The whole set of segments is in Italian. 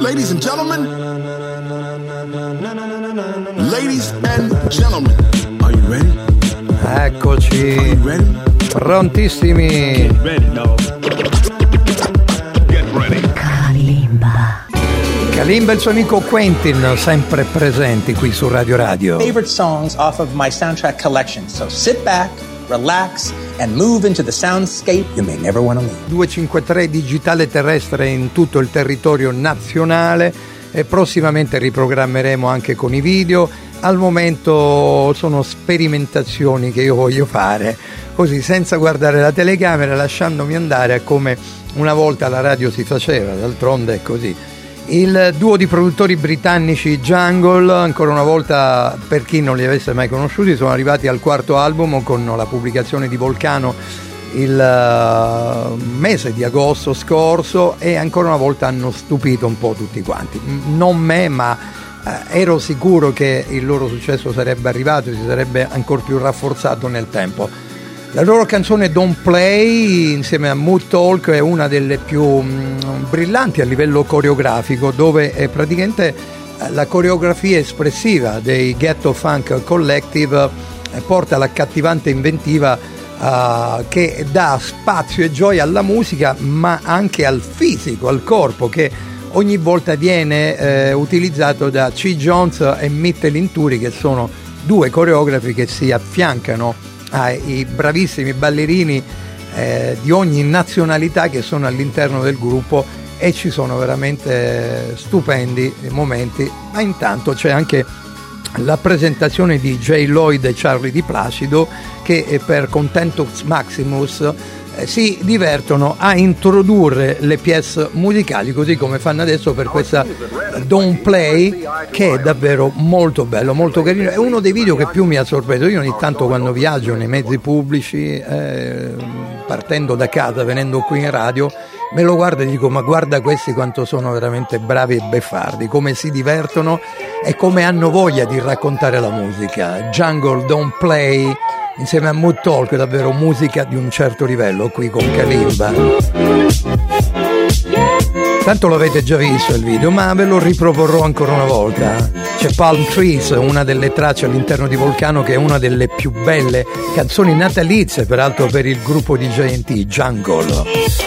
Ladies and gentlemen, ladies and gentlemen, are you ready? Eccoci, Are you ready? prontissimi. Ready. Get ready. Kalimba e il suo amico Quentin, sempre presenti qui su Radio Radio. favorite songs off of my soundtrack collection. So sit back, relax, and move into the soundscape you may never want to leave. 253 digitale terrestre in tutto il territorio nazionale e prossimamente riprogrammeremo anche con i video. Al momento sono sperimentazioni che io voglio fare così senza guardare la telecamera, lasciandomi andare come una volta la radio si faceva, d'altronde è così. Il duo di produttori britannici Jungle, ancora una volta per chi non li avesse mai conosciuti, sono arrivati al quarto album con la pubblicazione di Volcano il eh, mese di agosto scorso e ancora una volta hanno stupito un po' tutti quanti. Non me, ma eh, ero sicuro che il loro successo sarebbe arrivato e si sarebbe ancora più rafforzato nel tempo. La loro canzone Don't Play insieme a Mood Talk è una delle più mm, brillanti a livello coreografico dove è praticamente eh, la coreografia espressiva dei Ghetto Funk Collective eh, porta l'accattivante inventiva eh, che dà spazio e gioia alla musica ma anche al fisico, al corpo che ogni volta viene eh, utilizzato da C. Jones e Mittel Turi che sono due coreografi che si affiancano ai bravissimi ballerini eh, di ogni nazionalità che sono all'interno del gruppo e ci sono veramente stupendi momenti, ma intanto c'è anche la presentazione di J. Lloyd e Charlie Di Placido che per Contentus Maximus si divertono a introdurre le pièce musicali così come fanno adesso per questa Don't Play che è davvero molto bello, molto carino. È uno dei video che più mi ha sorpreso. Io ogni tanto quando viaggio nei mezzi pubblici, eh, partendo da casa, venendo qui in radio, me lo guardo e dico ma guarda questi quanto sono veramente bravi e beffardi, come si divertono e come hanno voglia di raccontare la musica. Jungle Don't Play insieme a Mood Talk, davvero musica di un certo livello qui con Kalimba. Tanto l'avete già visto il video, ma ve lo riproporrò ancora una volta. C'è Palm Trees, una delle tracce all'interno di Volcano che è una delle più belle canzoni natalizie, peraltro per il gruppo di JNT, Jungle.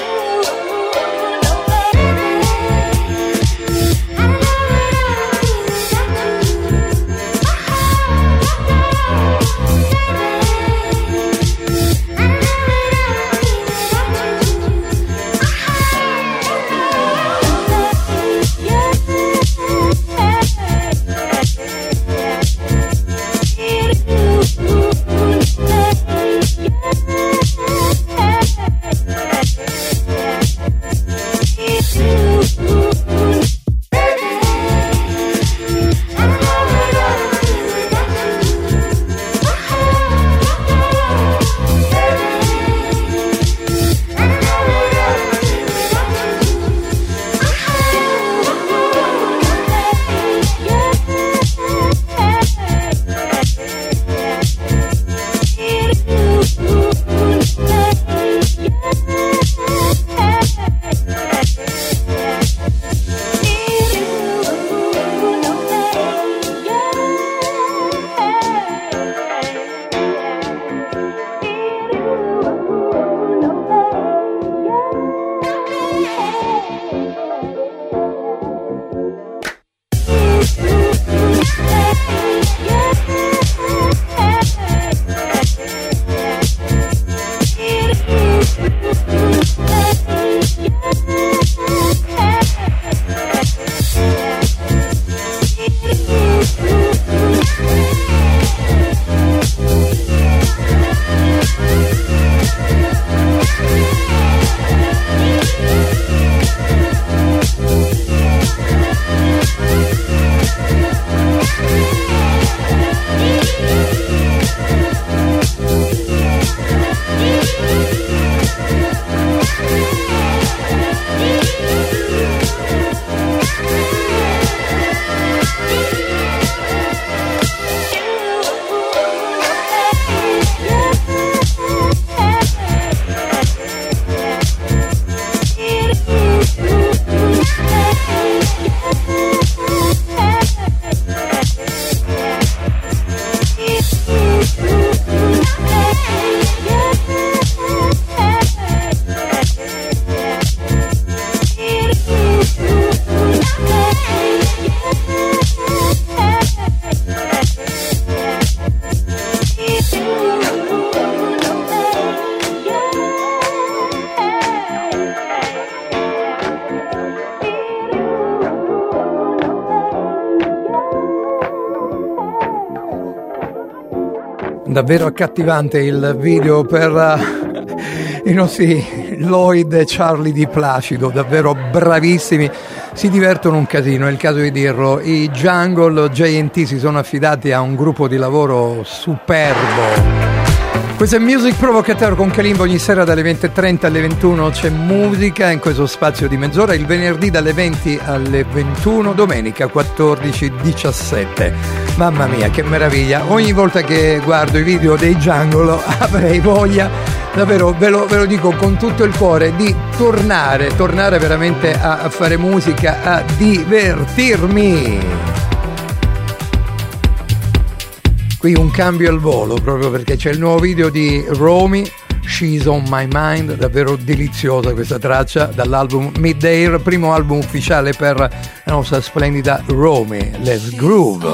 Davvero accattivante il video per uh, i nostri Lloyd e Charlie di Placido, davvero bravissimi, si divertono un casino, è il caso di dirlo. I Jungle JNT si sono affidati a un gruppo di lavoro superbo. Questo è Music Provocateur con Kalimbo ogni sera dalle 20.30 alle 21 c'è musica in questo spazio di mezz'ora, il venerdì dalle 20 alle 21, domenica 14.17. Mamma mia che meraviglia, ogni volta che guardo i video dei Jungle avrei voglia, davvero ve lo, ve lo dico con tutto il cuore, di tornare, tornare veramente a fare musica, a divertirmi. Qui un cambio al volo proprio perché c'è il nuovo video di Romy, She's on My Mind, davvero deliziosa questa traccia dall'album Midday, primo album ufficiale per la nostra splendida Romy. Let's groove.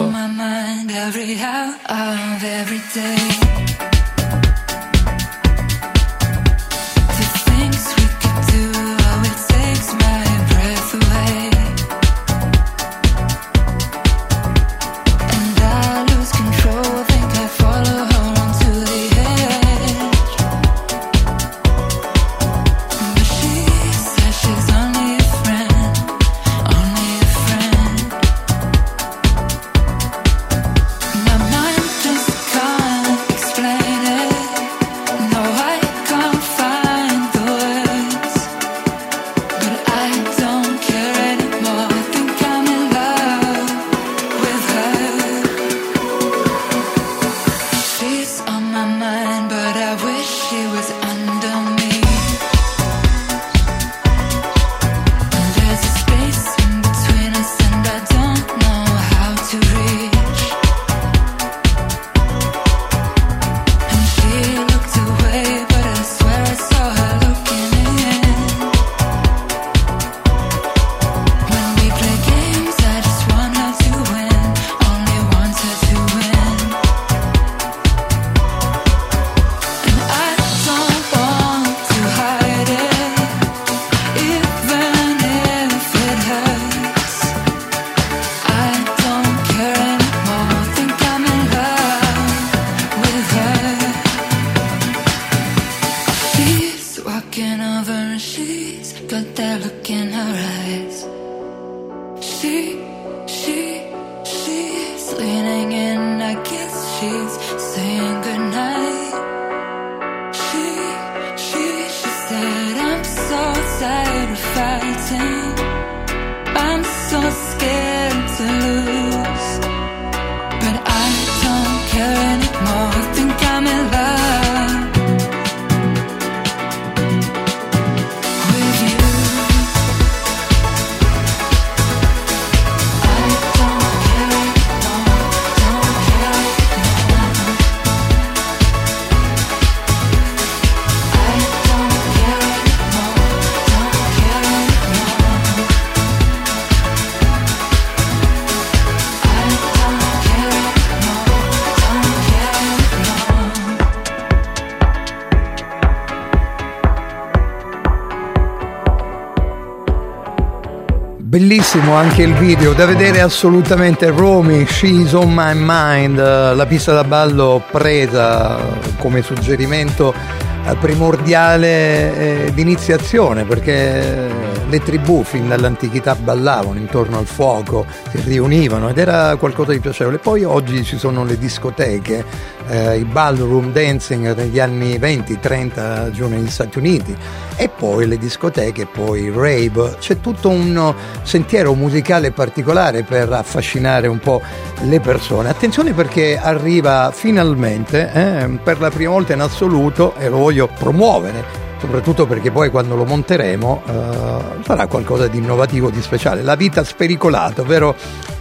Bellissimo anche il video da vedere assolutamente Romy She's on my mind la pista da ballo presa come suggerimento eh, primordiale eh, di iniziazione perché le tribù fin dall'antichità ballavano intorno al fuoco, si riunivano ed era qualcosa di piacevole. Poi oggi ci sono le discoteche, eh, i ballroom dancing negli anni 20-30 giù negli Stati Uniti e poi le discoteche, poi il rave. C'è tutto un sentiero musicale particolare per affascinare un po' le persone. Attenzione perché arriva finalmente, eh, per la prima volta in assoluto, e lo voglio promuovere, soprattutto perché poi quando lo monteremo uh, sarà qualcosa di innovativo, di speciale. La vita spericolata, ovvero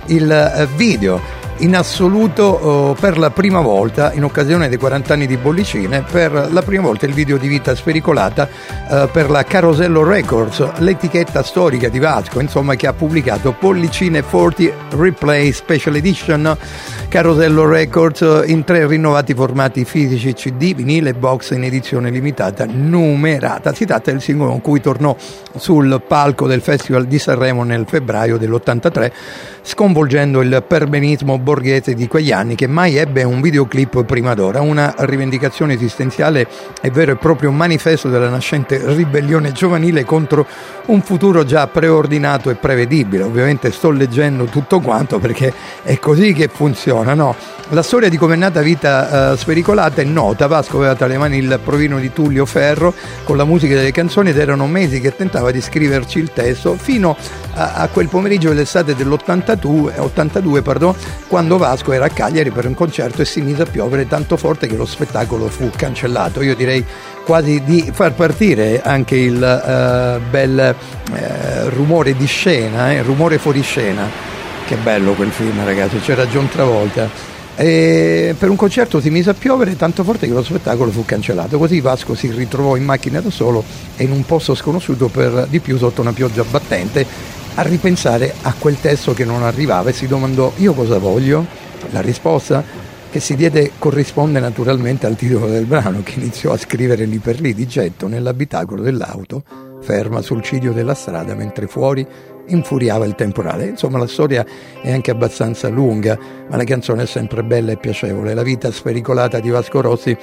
il uh, video in assoluto uh, per la prima volta, in occasione dei 40 anni di Bollicine, per la prima volta il video di vita spericolata uh, per la Carosello Records, l'etichetta storica di Vasco, insomma, che ha pubblicato Bollicine 40 Replay Special Edition Carosello Records in tre rinnovati formati fisici CD, vinile box in edizione limitata numerata. Si tratta del singolo con cui tornò sul palco del Festival di Sanremo nel febbraio dell'83, sconvolgendo il perbenismo borghese di quegli anni che mai ebbe un videoclip prima d'ora, una rivendicazione esistenziale e vero e proprio manifesto della nascente ribellione giovanile contro un futuro già preordinato e prevedibile. Ovviamente sto leggendo tutto quanto perché è così che funziona, no? La storia di come è nata Vita uh, Spericolata è nota, Vasco aveva tra le mani il provino di Tullio Ferro con la musica delle canzoni ed erano mesi che tentava di scriverci il testo fino a, a quel pomeriggio dell'estate dell'82 82, pardon, quando Vasco era a Cagliari per un concerto e si mise a piovere tanto forte che lo spettacolo fu cancellato. Io direi quasi di far partire anche il uh, bel uh, rumore di scena, eh, rumore fuori scena. Che bello quel film ragazzi, c'era John Travolta. E per un concerto si mise a piovere tanto forte che lo spettacolo fu cancellato. Così Vasco si ritrovò in macchina da solo e in un posto sconosciuto per di più sotto una pioggia battente a ripensare a quel testo che non arrivava e si domandò io cosa voglio? La risposta che si diede corrisponde naturalmente al titolo del brano che iniziò a scrivere lì per lì di getto nell'abitacolo dell'auto ferma sul ciglio della strada mentre fuori infuriava il temporale. Insomma, la storia è anche abbastanza lunga, ma la canzone è sempre bella e piacevole. La vita spericolata di Vasco Rossi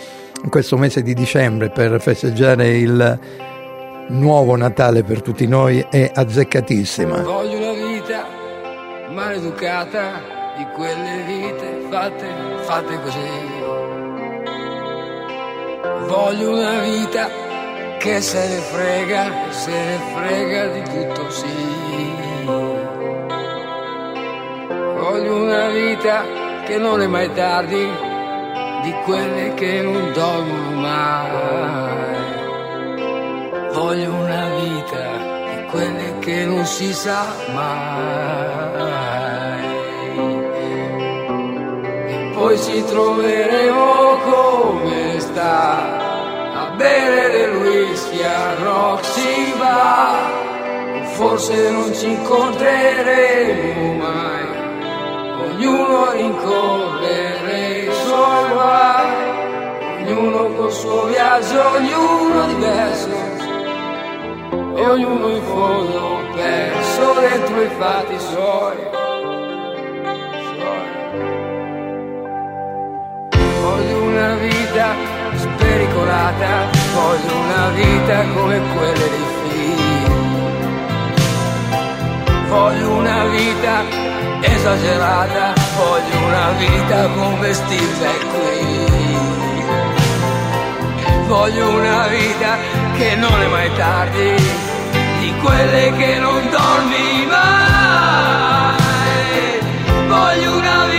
in questo mese di dicembre per festeggiare il nuovo Natale per tutti noi è azzeccatissima. Voglio una vita maleducata di quelle vite fatte, fatte così. Voglio una vita che se ne frega, se ne frega di tutto sì. Voglio una vita che non è mai tardi, di quelle che non dormono mai. Voglio una vita di quelle che non si sa mai. E poi ci troveremo come sta bere del whisky a Roxy Bar. Forse non ci incontreremo mai, ognuno a rincorrere i suoi guai, ognuno col suo viaggio, ognuno diverso, e ognuno in fondo perso dentro i fatti suoi. Voglio una vita spericolata, voglio una vita come quelle dei film. Voglio una vita esagerata, voglio una vita come Steve qui. Voglio una vita che non è mai tardi, di quelle che non dormi mai. Voglio una vita,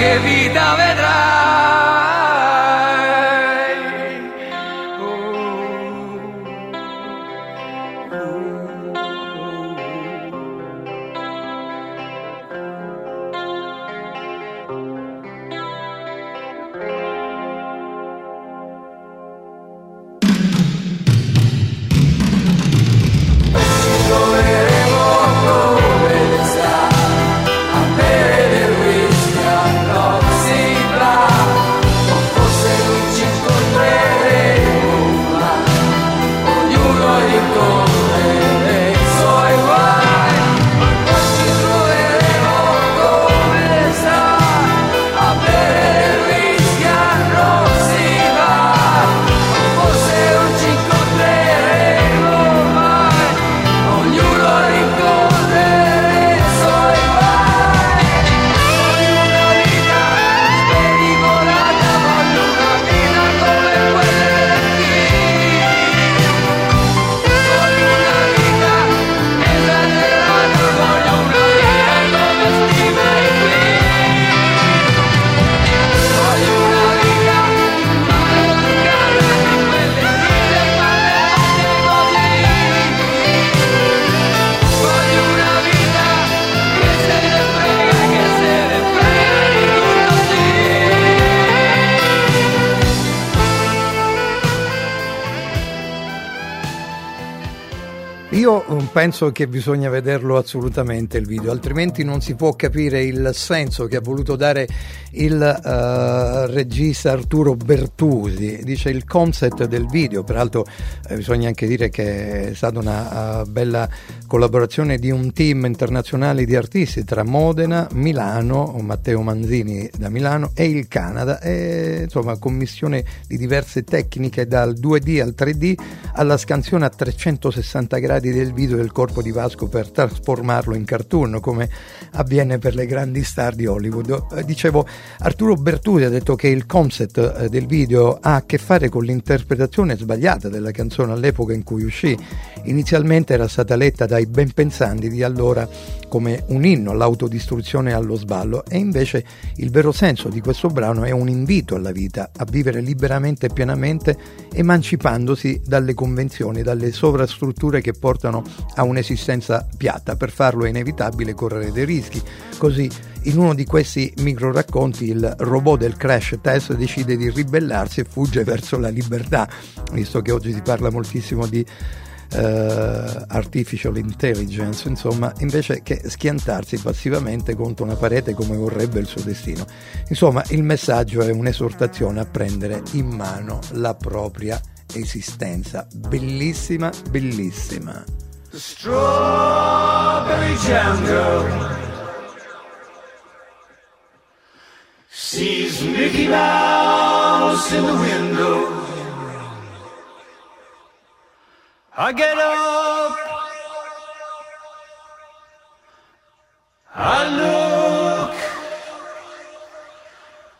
vedrai che io mm, penso che bisogna vederlo assolutamente il video, altrimenti non si può capire il senso che ha voluto dare il uh, regista Arturo Bertusi. Dice il concept del video, peraltro eh, bisogna anche dire che è stata una uh, bella collaborazione di un team internazionale di artisti tra Modena, Milano, Matteo Manzini da Milano e il Canada, e, insomma commissione di diverse tecniche dal 2D al 3D alla scansione a 360 gradi del video del corpo di Vasco per trasformarlo in cartoon come avviene per le grandi star di Hollywood. Eh, dicevo, Arturo Bertusi ha detto che il concept eh, del video ha a che fare con l'interpretazione sbagliata della canzone all'epoca in cui uscì. Inizialmente era stata letta dai ben pensanti di allora come un inno all'autodistruzione e allo sballo e invece il vero senso di questo brano è un invito alla vita, a vivere liberamente e pienamente emancipandosi dalle convenzioni, dalle sovrastrutture che portano a un'esistenza piatta. Per farlo è inevitabile correre dei rischi. Così in uno di questi micro racconti il robot del crash test decide di ribellarsi e fugge verso la libertà, visto che oggi si parla moltissimo di Uh, artificial intelligence, insomma, invece che schiantarsi passivamente contro una parete come vorrebbe il suo destino. Insomma, il messaggio è un'esortazione a prendere in mano la propria esistenza. Bellissima, bellissima. Strawberry jam girl sees Mickey Mouse in the window. I get up, I look,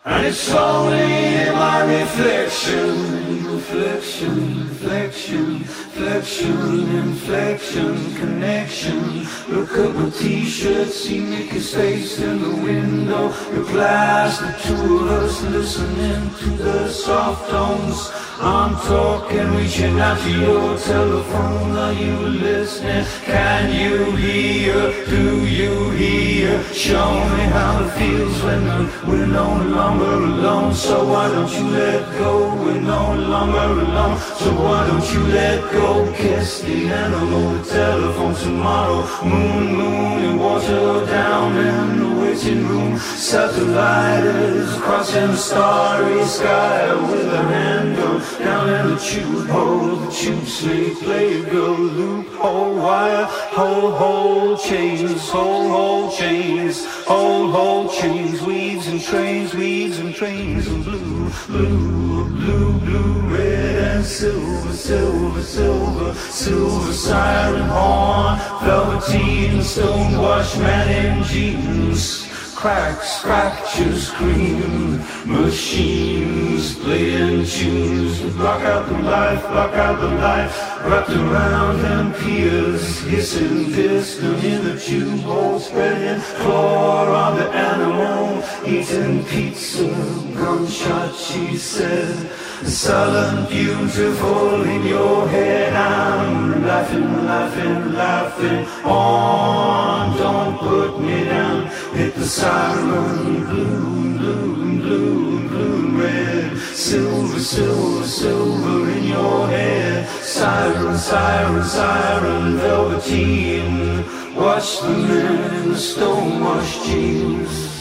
and it's only my reflection, reflection, reflection, reflection, inflection, connection. Look up a t-shirt, see Mickey's face in the window. Glass, the two of us listening to the soft tones. I'm talking, reaching out to your telephone. Are you listening? Can you hear? Do you hear? Show me how it feels when we're no longer alone. So why don't you let go? We're no longer alone. So why don't you let go? Kiss the animal, the telephone tomorrow. Moon, moon, and water down in the waiting room. Satellites crossing the starry sky with a handle down in the tube hole. The tube sleep, play go loophole wire, hold, hold chains, hold, hold chains, hold, hold chains, weeds and trains, weeds and trains, and blue, blue, blue, blue, red and silver, silver, silver, silver siren horn, velveteen, stonewashed man in jeans cracks, fractures, scream machines playing tunes. Block out the life, block out the life. Wrapped around amperes, hissing piston in the tube hole, spreading floor on the animal, eating pizza, gunshot, she said. Sullen, beautiful in your head, I'm laughing, laughing, laughing on. Don't put me down, hit the siren, blue, blue, blue, blue, red, silver, silver, silver in your head. Siren, siren, siren, velveteen. Watch the men in the stonewashed jeans.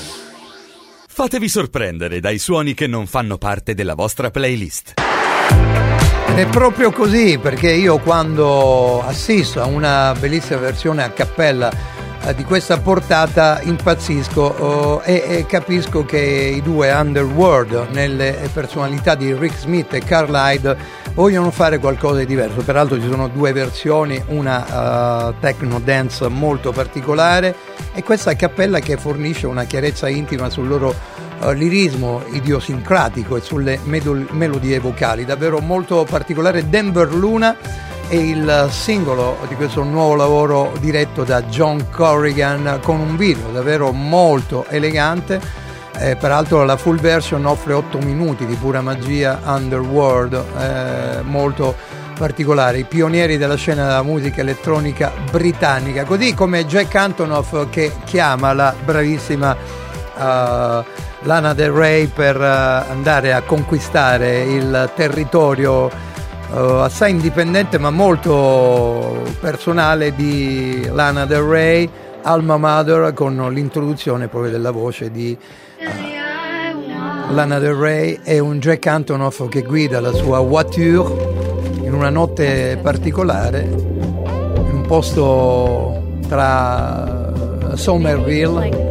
Fatevi sorprendere dai suoni che non fanno parte della vostra playlist. È proprio così perché io quando assisto a una bellissima versione a cappella di questa portata impazzisco oh, e, e, capisco che i due Underworld nelle personalità di Rick Smith e Carl Hyde vogliono fare qualcosa di diverso. Peraltro ci sono due versioni una uh, techno dance molto particolare e questa cappella che fornisce una chiarezza intima sul loro uh, lirismo idiosincratico e sulle medol- melodie vocali davvero molto particolare. Denver Luna è il singolo di questo nuovo lavoro diretto da John Corrigan con un video davvero molto elegante. Eh, peraltro la full version offre 8 minuti di pura magia underworld, eh, molto particolare, i pionieri della scena della musica elettronica britannica, così come Jack Antonoff che chiama la bravissima uh, Lana Del Rey per uh, andare a conquistare il territorio uh, assai indipendente ma molto personale di Lana Del Rey, Alma Mother, con l'introduzione proprio della voce di uh, Lana Del Rey e un Jack Antonoff che guida la sua voiture in una notte particolare, in un posto tra Somerville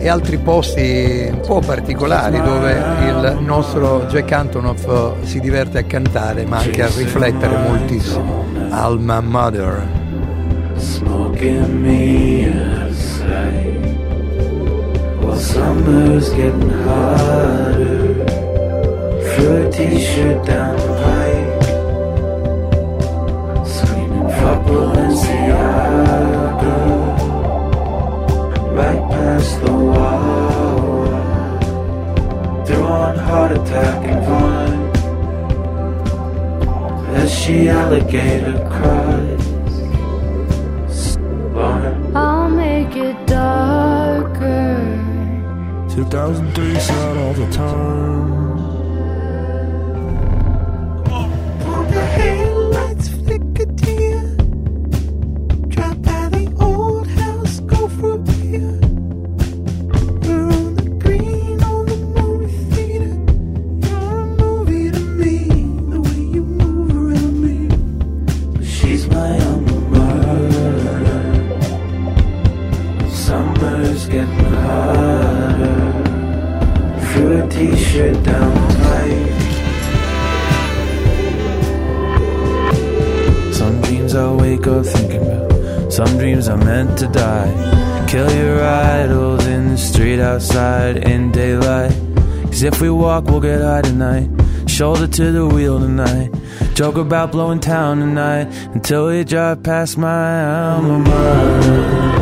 e altri posti un po' particolari dove il nostro Jack Antonoff si diverte a cantare ma anche a riflettere moltissimo. Alma Mother. Smoking me aside While summer's getting hotter Through a t-shirt down heart attack and vine as she alligator cries. I'll make it darker. 2003 out all the time. Dreams are meant to die. Kill your idols in the street outside in daylight. Cause if we walk we'll get high tonight. Shoulder to the wheel tonight. Joke about blowing town tonight. Until we drive past my alma mater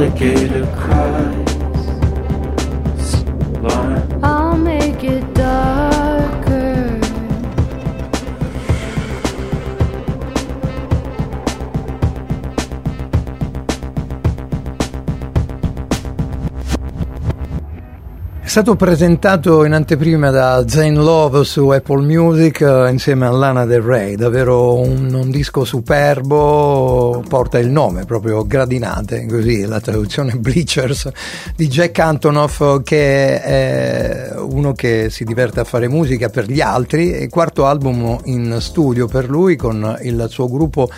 alligator cry. Stato presentato in anteprima da Zane Love su Apple Music eh, insieme a Lana Del Rey, davvero un, un, disco superbo, porta il nome proprio Gradinate, così la traduzione Bleachers di Jack Antonoff che è uno che si diverte a fare musica per gli altri, il quarto album in studio per lui con il suo gruppo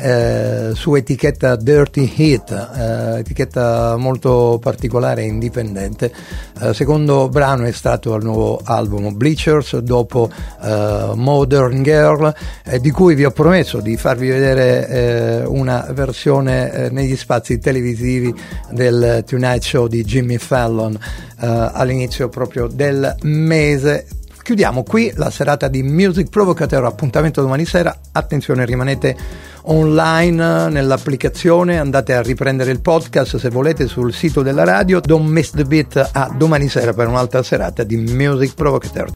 eh, su etichetta Dirty Heat, eh, etichetta molto particolare e indipendente. Eh, secondo brano è stato il nuovo album Bleachers dopo eh, Modern Girl, eh, di cui vi ho promesso di farvi vedere eh, una versione negli spazi televisivi del Tonight Show di Jimmy Fallon all'inizio proprio del mese chiudiamo qui la serata di Music Provocateur appuntamento domani sera attenzione rimanete online nell'applicazione, andate a riprendere il podcast se volete sul sito della radio. Don't miss the beat a domani sera per un'altra serata di Music Provocateur.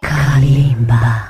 Kalimba.